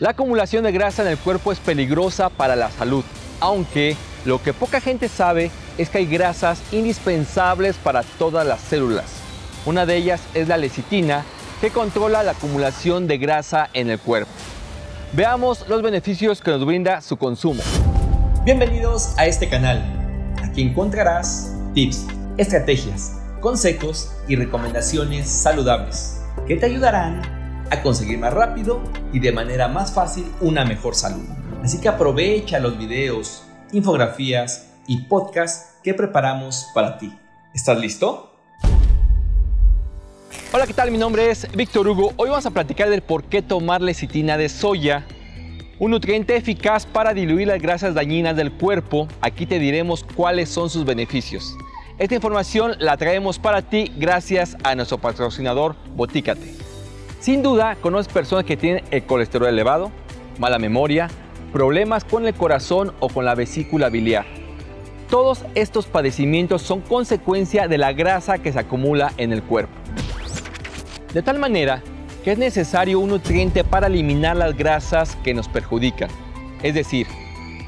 La acumulación de grasa en el cuerpo es peligrosa para la salud, aunque lo que poca gente sabe es que hay grasas indispensables para todas las células. Una de ellas es la lecitina, que controla la acumulación de grasa en el cuerpo. Veamos los beneficios que nos brinda su consumo. Bienvenidos a este canal. Aquí encontrarás tips, estrategias, consejos y recomendaciones saludables que te ayudarán a conseguir más rápido y de manera más fácil una mejor salud. Así que aprovecha los videos, infografías y podcasts que preparamos para ti. ¿Estás listo? Hola, ¿qué tal? Mi nombre es Víctor Hugo. Hoy vamos a platicar del por qué tomar lecitina de soya, un nutriente eficaz para diluir las grasas dañinas del cuerpo. Aquí te diremos cuáles son sus beneficios. Esta información la traemos para ti gracias a nuestro patrocinador Botícate. Sin duda, conoces personas que tienen el colesterol elevado, mala memoria, problemas con el corazón o con la vesícula biliar. Todos estos padecimientos son consecuencia de la grasa que se acumula en el cuerpo. De tal manera que es necesario un nutriente para eliminar las grasas que nos perjudican. Es decir,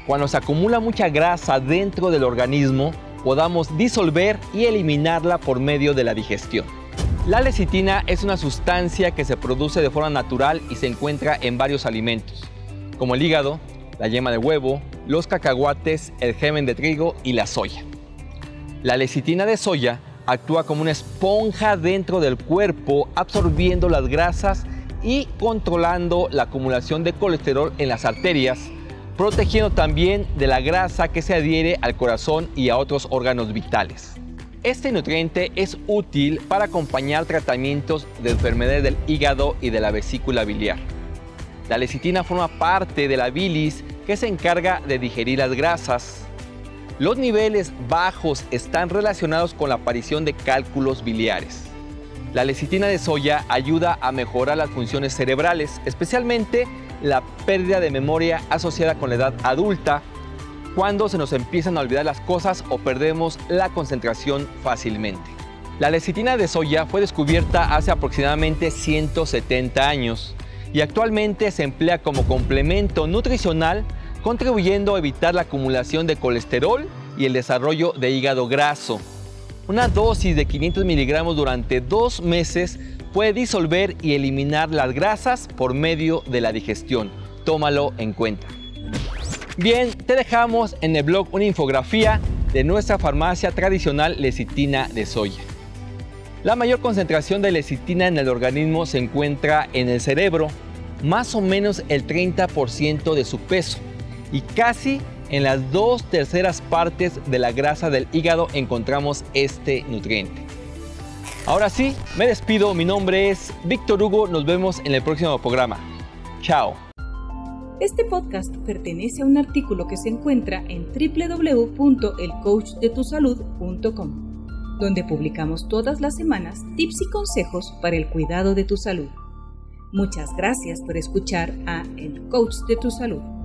cuando se acumula mucha grasa dentro del organismo, podamos disolver y eliminarla por medio de la digestión. La lecitina es una sustancia que se produce de forma natural y se encuentra en varios alimentos, como el hígado, la yema de huevo, los cacahuates, el germen de trigo y la soya. La lecitina de soya actúa como una esponja dentro del cuerpo, absorbiendo las grasas y controlando la acumulación de colesterol en las arterias, protegiendo también de la grasa que se adhiere al corazón y a otros órganos vitales. Este nutriente es útil para acompañar tratamientos de enfermedades del hígado y de la vesícula biliar. La lecitina forma parte de la bilis que se encarga de digerir las grasas. Los niveles bajos están relacionados con la aparición de cálculos biliares. La lecitina de soya ayuda a mejorar las funciones cerebrales, especialmente la pérdida de memoria asociada con la edad adulta cuando se nos empiezan a olvidar las cosas o perdemos la concentración fácilmente. La lecitina de soya fue descubierta hace aproximadamente 170 años y actualmente se emplea como complemento nutricional contribuyendo a evitar la acumulación de colesterol y el desarrollo de hígado graso. Una dosis de 500 miligramos durante dos meses puede disolver y eliminar las grasas por medio de la digestión. Tómalo en cuenta. Bien, te dejamos en el blog una infografía de nuestra farmacia tradicional lecitina de soya. La mayor concentración de lecitina en el organismo se encuentra en el cerebro, más o menos el 30% de su peso, y casi en las dos terceras partes de la grasa del hígado encontramos este nutriente. Ahora sí, me despido, mi nombre es Víctor Hugo, nos vemos en el próximo programa. Chao. Este podcast pertenece a un artículo que se encuentra en www.elcoachdetusalud.com, donde publicamos todas las semanas tips y consejos para el cuidado de tu salud. Muchas gracias por escuchar a El Coach de tu Salud.